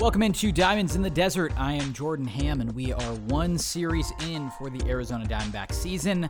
Welcome into Diamonds in the Desert. I am Jordan Ham, and we are one series in for the Arizona Diamondback season,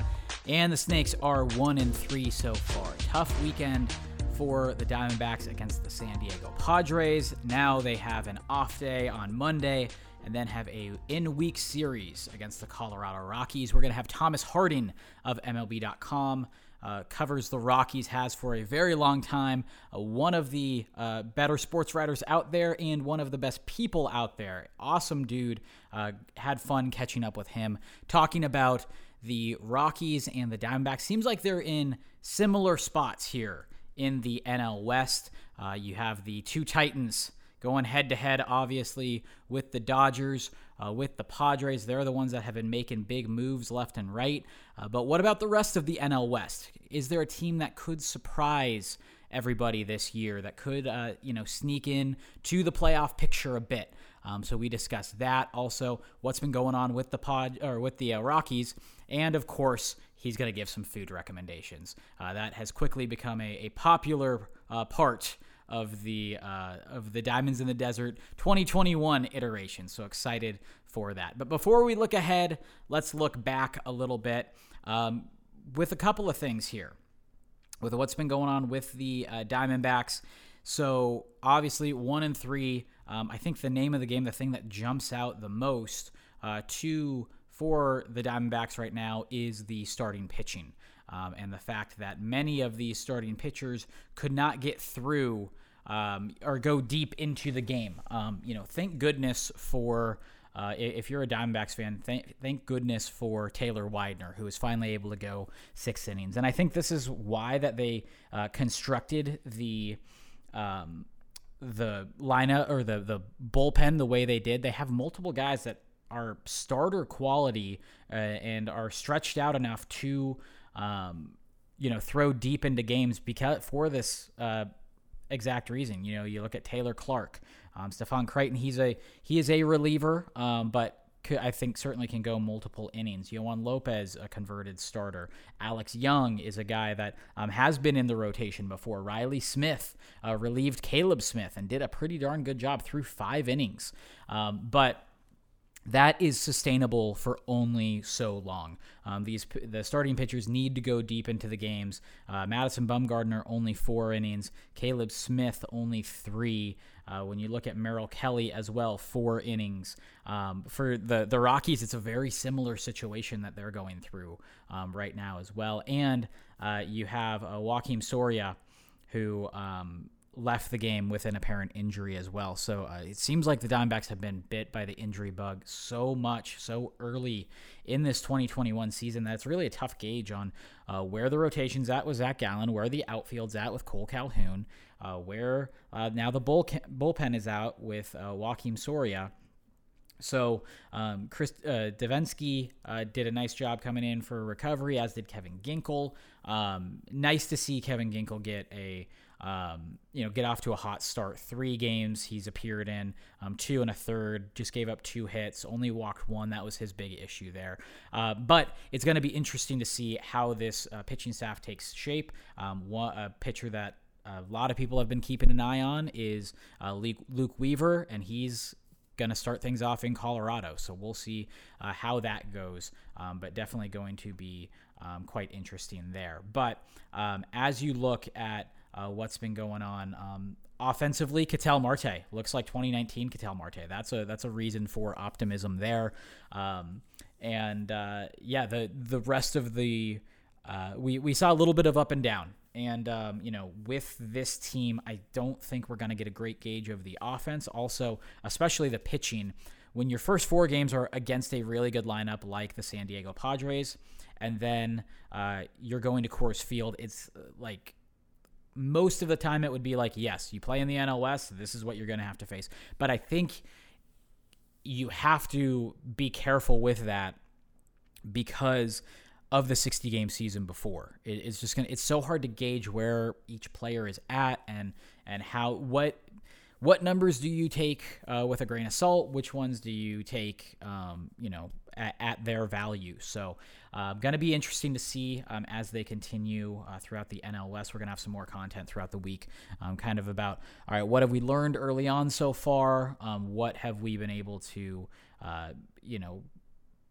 and the Snakes are one and three so far. Tough weekend for the Diamondbacks against the San Diego Padres. Now they have an off day on Monday, and then have a in-week series against the Colorado Rockies. We're going to have Thomas Harding of MLB.com uh, covers the Rockies, has for a very long time. Uh, one of the uh, better sports writers out there and one of the best people out there. Awesome dude. Uh, had fun catching up with him, talking about the Rockies and the Diamondbacks. Seems like they're in similar spots here in the NL West. Uh, you have the two Titans going head to head, obviously, with the Dodgers, uh, with the Padres. They're the ones that have been making big moves left and right. Uh, but what about the rest of the NL West? Is there a team that could surprise everybody this year that could, uh, you know, sneak in to the playoff picture a bit? Um, so we discussed that. Also, what's been going on with the pod or with the uh, Rockies, and of course, he's going to give some food recommendations. Uh, that has quickly become a, a popular uh, part of the uh, of the Diamonds in the Desert 2021 iteration. So excited for that. But before we look ahead, let's look back a little bit um, with a couple of things here with what's been going on with the uh, Diamondbacks. So obviously one and three. Um, I think the name of the game, the thing that jumps out the most uh, to for the Diamondbacks right now is the starting pitching. Um, and the fact that many of these starting pitchers could not get through um, or go deep into the game. Um, you know, thank goodness for. Uh, if you're a Diamondbacks fan, thank, thank goodness for Taylor Widener, who was finally able to go six innings. And I think this is why that they uh, constructed the um, the lineup or the the bullpen the way they did. They have multiple guys that are starter quality uh, and are stretched out enough to um, you know throw deep into games because for this uh, exact reason. You know, you look at Taylor Clark, um, Stefan Crichton. He's a he is a reliever, um, but could, I think certainly can go multiple innings. Yoan Lopez, a converted starter. Alex Young is a guy that um, has been in the rotation before. Riley Smith uh, relieved Caleb Smith and did a pretty darn good job through five innings. Um, but that is sustainable for only so long. Um, these the starting pitchers need to go deep into the games. Uh, Madison Bumgarner only four innings. Caleb Smith only three. Uh, when you look at Merrill Kelly as well, four innings. Um, for the the Rockies, it's a very similar situation that they're going through um, right now as well. And uh, you have uh, Soria, who um, left the game with an apparent injury as well. So uh, it seems like the Diamondbacks have been bit by the injury bug so much, so early in this 2021 season that it's really a tough gauge on uh, where the rotation's at with Zach Gallen, where the outfield's at with Cole Calhoun, uh, where uh, now the bull bullpen is out with uh, Joakim Soria. So um, Chris uh, Devenski uh, did a nice job coming in for recovery, as did Kevin Ginkel. Um, nice to see Kevin Ginkel get a um, you know, get off to a hot start. Three games he's appeared in, um, two and a third, just gave up two hits, only walked one. That was his big issue there. Uh, but it's going to be interesting to see how this uh, pitching staff takes shape. Um, a pitcher that a lot of people have been keeping an eye on is uh, Luke Weaver, and he's going to start things off in Colorado. So we'll see uh, how that goes, um, but definitely going to be um, quite interesting there. But um, as you look at uh, what's been going on. Um, offensively, Ketel Marte looks like 2019 Ketel Marte. That's a that's a reason for optimism there. Um, and uh, yeah, the the rest of the uh, we we saw a little bit of up and down. And um, you know, with this team, I don't think we're going to get a great gauge of the offense. Also, especially the pitching. When your first four games are against a really good lineup like the San Diego Padres, and then uh, you're going to Coors Field, it's uh, like most of the time it would be like, yes, you play in the NL West, this is what you're going to have to face. But I think you have to be careful with that because of the 60 game season before. It, it's just going to it's so hard to gauge where each player is at and and how what what numbers do you take uh, with a grain of salt? Which ones do you take, um, you know, at, at their value. So, uh, going to be interesting to see um, as they continue uh, throughout the NL West. We're going to have some more content throughout the week, um, kind of about all right, what have we learned early on so far? Um, what have we been able to, uh, you know,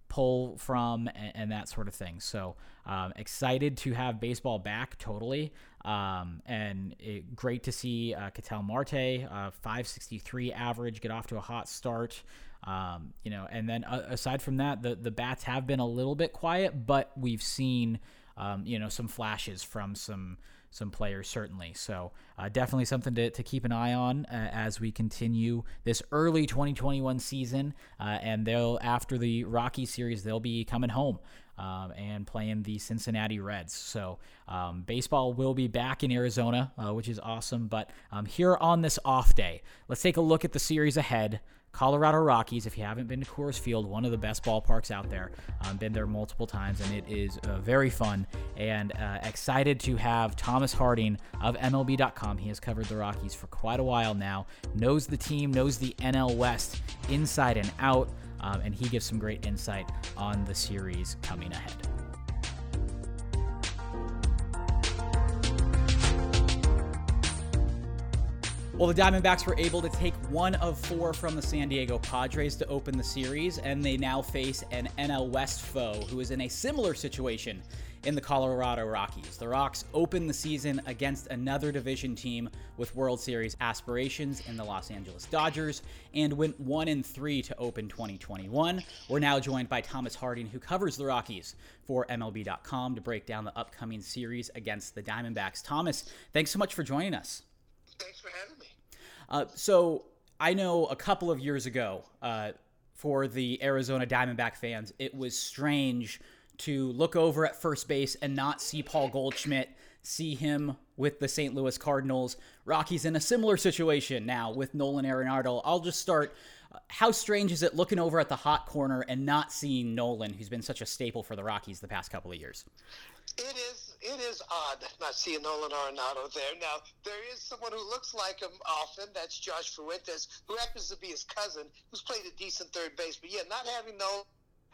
pull from and, and, that sort of thing. So um, excited to have baseball back totally. Um, and it, great to see uh, Ketel Marte, uh, 563 average, get off to a hot start. Um, you know, and then uh, aside from that, the the bats have been a little bit quiet, but we've seen um, you know some flashes from some some players certainly. So uh, definitely something to, to keep an eye on uh, as we continue this early 2021 season. Uh, and they'll after the Rocky series, they'll be coming home. Um, and playing the Cincinnati Reds. So, um, baseball will be back in Arizona, uh, which is awesome. But um, here on this off day, let's take a look at the series ahead. Colorado Rockies, if you haven't been to Coors Field, one of the best ballparks out there. Um, been there multiple times, and it is uh, very fun. And uh, excited to have Thomas Harding of MLB.com. He has covered the Rockies for quite a while now, knows the team, knows the NL West inside and out, um, and he gives some great insight on the series coming ahead. Well, the Diamondbacks were able to take one of four from the San Diego Padres to open the series, and they now face an NL West foe who is in a similar situation in the Colorado Rockies. The Rocks opened the season against another division team with World Series aspirations in the Los Angeles Dodgers and went 1 and 3 to open 2021. We're now joined by Thomas Harding who covers the Rockies for MLB.com to break down the upcoming series against the Diamondbacks. Thomas, thanks so much for joining us. Thanks for having me. Uh, so I know a couple of years ago, uh, for the Arizona Diamondback fans, it was strange to look over at first base and not see Paul Goldschmidt, see him with the St. Louis Cardinals. Rockies in a similar situation now with Nolan Arenado. I'll just start. Uh, how strange is it looking over at the hot corner and not seeing Nolan, who's been such a staple for the Rockies the past couple of years? It is it is odd not seeing Nolan Arenado there. Now, there is someone who looks like him often. That's Josh Fuentes, who happens to be his cousin, who's played a decent third base. But yeah, not having Nolan.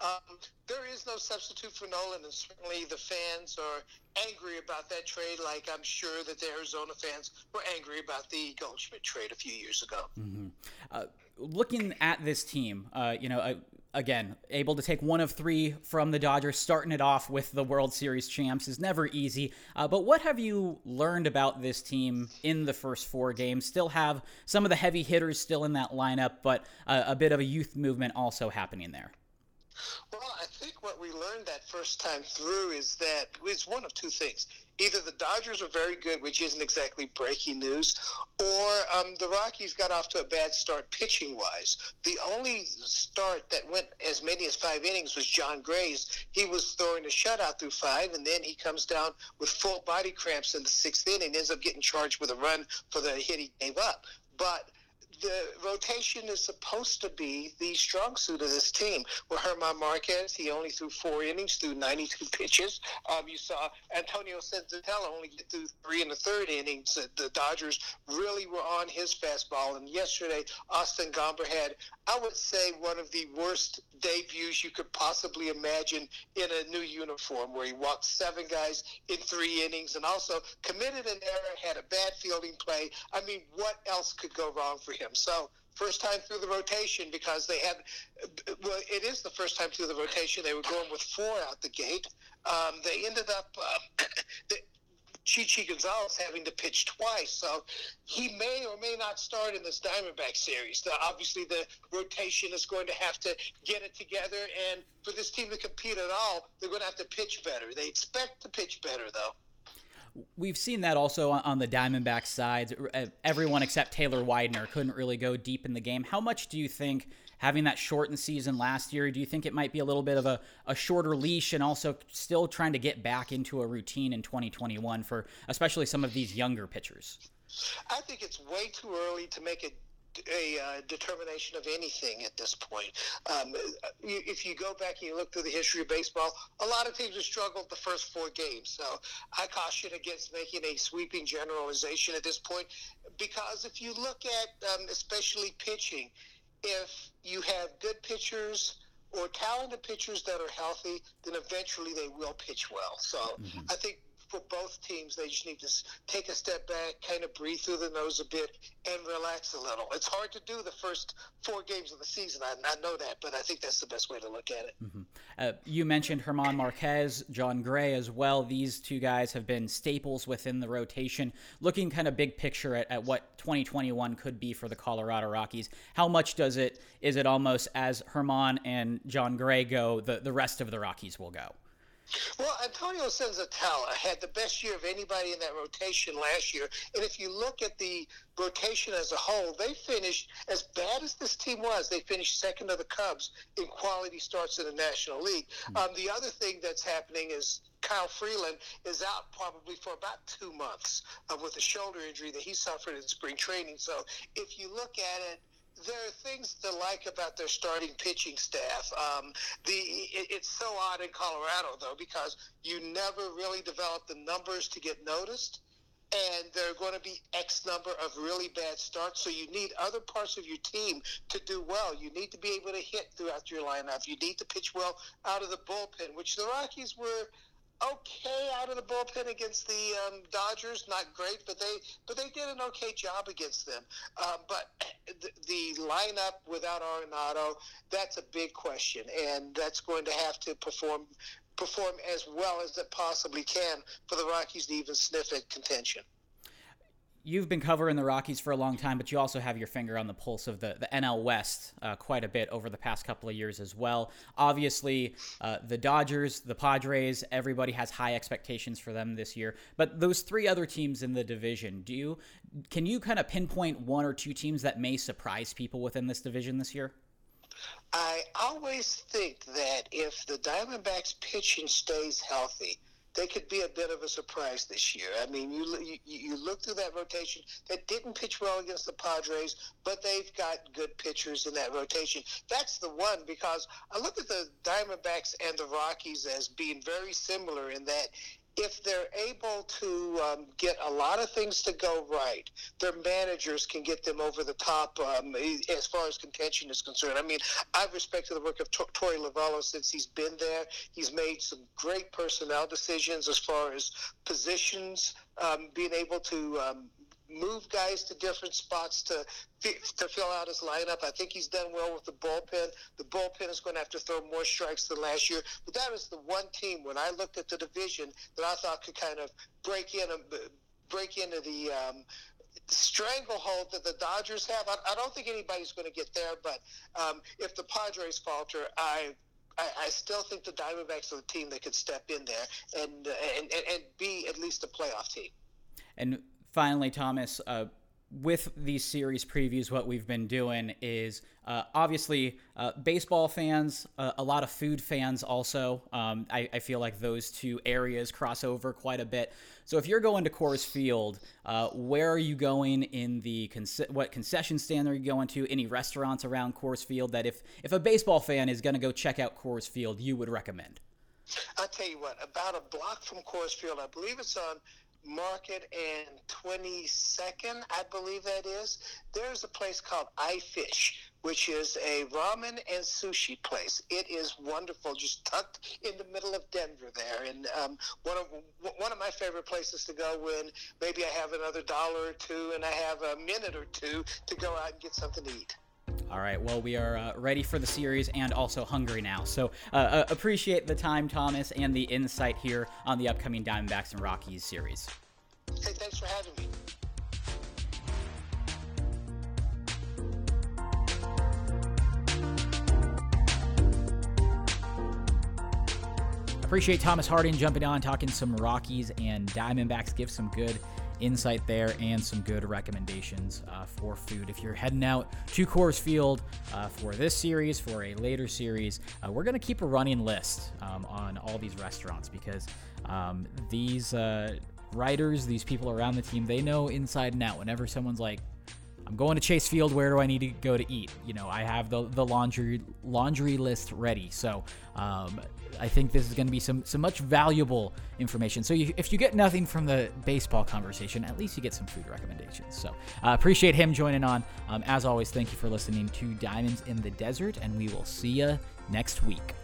Um, there is no substitute for Nolan, and certainly the fans are angry about that trade, like I'm sure that the Arizona fans were angry about the Goldschmidt trade a few years ago. Mm-hmm. Uh, looking at this team, uh, you know, uh, again, able to take one of three from the Dodgers, starting it off with the World Series champs is never easy. Uh, but what have you learned about this team in the first four games? Still have some of the heavy hitters still in that lineup, but uh, a bit of a youth movement also happening there. Well, I think what we learned that first time through is that it's one of two things. Either the Dodgers are very good, which isn't exactly breaking news, or um, the Rockies got off to a bad start pitching wise. The only start that went as many as five innings was Jon Gray's. He was throwing a shutout through five, and then he comes down with full body cramps in the sixth inning, ends up getting charged with a run for the hit he gave up. But the rotation is supposed to be the strong suit of this team. With German Marquez, he only threw four innings, threw 92 pitches. Um, you saw Antonio Senzatela only get through three in the third innings. The Dodgers really were on his fastball. And yesterday, Austin Gomber had, I would say, one of the worst debuts you could possibly imagine in a new uniform, where he walked seven guys in three innings and also committed an error, had a bad fielding play. I mean, what else could go wrong for him? So first time through the rotation because they had well it is the first time through the rotation they were going with four out the gate um, they ended up uh, Chichi Gonzalez having to pitch twice, so he may or may not start in this Diamondback series. Now, obviously, the rotation is going to have to get it together, and for this team to compete at all, they're going to have to pitch better. They expect to pitch better, though. We've seen that also on the Diamondback side. Uh, everyone except Taylor Widener couldn't really go deep in the game. How much do you think having that shortened season last year, do you think it might be a little bit of a, a shorter leash and also still trying to get back into a routine in 2021 for especially some of these younger pitchers? I think it's way too early to make a a uh, determination of anything at this point. Um, if you go back and you look through the history of baseball, a lot of teams have struggled the first four games. So I caution against making a sweeping generalization at this point because if you look at um, especially pitching, if you have good pitchers or talented pitchers that are healthy, then eventually they will pitch well. So mm-hmm. I think for both teams, they just need to take a step back, kind of breathe through the nose a bit, and relax a little. It's hard to do the first four games of the season. I, I know that, but I think that's the best way to look at it. Mm-hmm. Uh, you mentioned Herman Marquez, Jon Gray as well. These two guys have been staples within the rotation. Looking kind of big picture at, at what 2021 could be for the Colorado Rockies, how much does it, is it almost as Herman and Jon Gray go, the, the rest of the Rockies will go? Well, Antonio Senzatela had the best year of anybody in that rotation last year. And if you look at the rotation as a whole, they finished, as bad as this team was, they finished second to the Cubs in quality starts in the National League. Mm-hmm. Um, the other thing that's happening is Kyle Freeland is out probably for about two months uh, with a shoulder injury that he suffered in spring training. So if you look at it, there are things to like about their starting pitching staff. Um, the it, it's so odd in Colorado though because you never really develop the numbers to get noticed, and there are going to be X number of really bad starts. So you need other parts of your team to do well. You need to be able to hit throughout your lineup. You need to pitch well out of the bullpen, which the Rockies were okay out of the bullpen against the um, Dodgers. Not great, but they but they did an okay job against them. Uh, but the, the, lineup without Arenado, that's a big question, and that's going to have to perform perform as well as it possibly can for the Rockies to even sniff at contention you've been covering the Rockies for a long time, but you also have your finger on the pulse of the, the NL West uh, quite a bit over the past couple of years as well. Obviously, uh, the Dodgers, the Padres, everybody has high expectations for them this year. But those three other teams in the division, do you can you kind of pinpoint one or two teams that may surprise people within this division this year? I always think that if the Diamondbacks pitching stays healthy, they could be a bit of a surprise this year. I mean, you, you you look through that rotation that didn't pitch well against the Padres, but they've got good pitchers in that rotation. That's the one because I look at the Diamondbacks and the Rockies as being very similar in that if they're able to um, get a lot of things to go right, their managers can get them over the top um, as far as contention is concerned. I mean, I've respected the work of T- Torey Lovullo since he's been there. He's made some great personnel decisions as far as positions, um, being able to um, move guys to different spots to to fill out his lineup. I think he's done well with the bullpen. The bullpen is going to have to throw more strikes than last year. But that is the one team when I looked at the division that I thought could kind of break in break into the um, stranglehold that the Dodgers have. I, I don't think anybody's going to get there, but um, if the Padres falter, I I, I, still think the Diamondbacks are the team that could step in there and, and, and, and be at least a playoff team. And finally, Thomas, uh, with these series previews, what we've been doing is uh, obviously uh, baseball fans, uh, a lot of food fans also. Um, I, I, feel like those two areas cross over quite a bit. So if you're going to Coors Field, uh, where are you going in the con- what concession stand are you going to? Any restaurants around Coors Field that if if a baseball fan is going to go check out Coors Field, you would recommend? I'll tell you what, about a block from Coors Field, I believe it's on Market and 22nd, I believe that is. There's a place called iFish, which is a ramen and sushi place. It is wonderful, just tucked in the middle of Denver there, and um, one of one of my favorite places to go when maybe I have another dollar or two and I have a minute or two to go out and get something to eat. All right. Well, we are uh, ready for the series and also hungry now. So uh, uh, appreciate the time, Thomas, and the insight here on the upcoming Diamondbacks and Rockies series. Hey, thanks for having me. Appreciate Thomas Harding jumping on, talking some Rockies and Diamondbacks. Give some good insight there and some good recommendations uh, for food. If you're heading out to Coors Field uh, for this series, for a later series, uh, we're going to keep a running list um, on all these restaurants because um, these uh, writers, these people around the team, they know inside and out. Whenever someone's like, I'm going to Chase Field. Where do I need to go to eat? You know, I have the the laundry laundry list ready. So um, I think this is going to be some some much valuable information. So you, if you get nothing from the baseball conversation, at least you get some food recommendations. So uh, appreciate him joining on. Um, as always, thank you for listening to Diamonds in the Desert, and we will see you next week.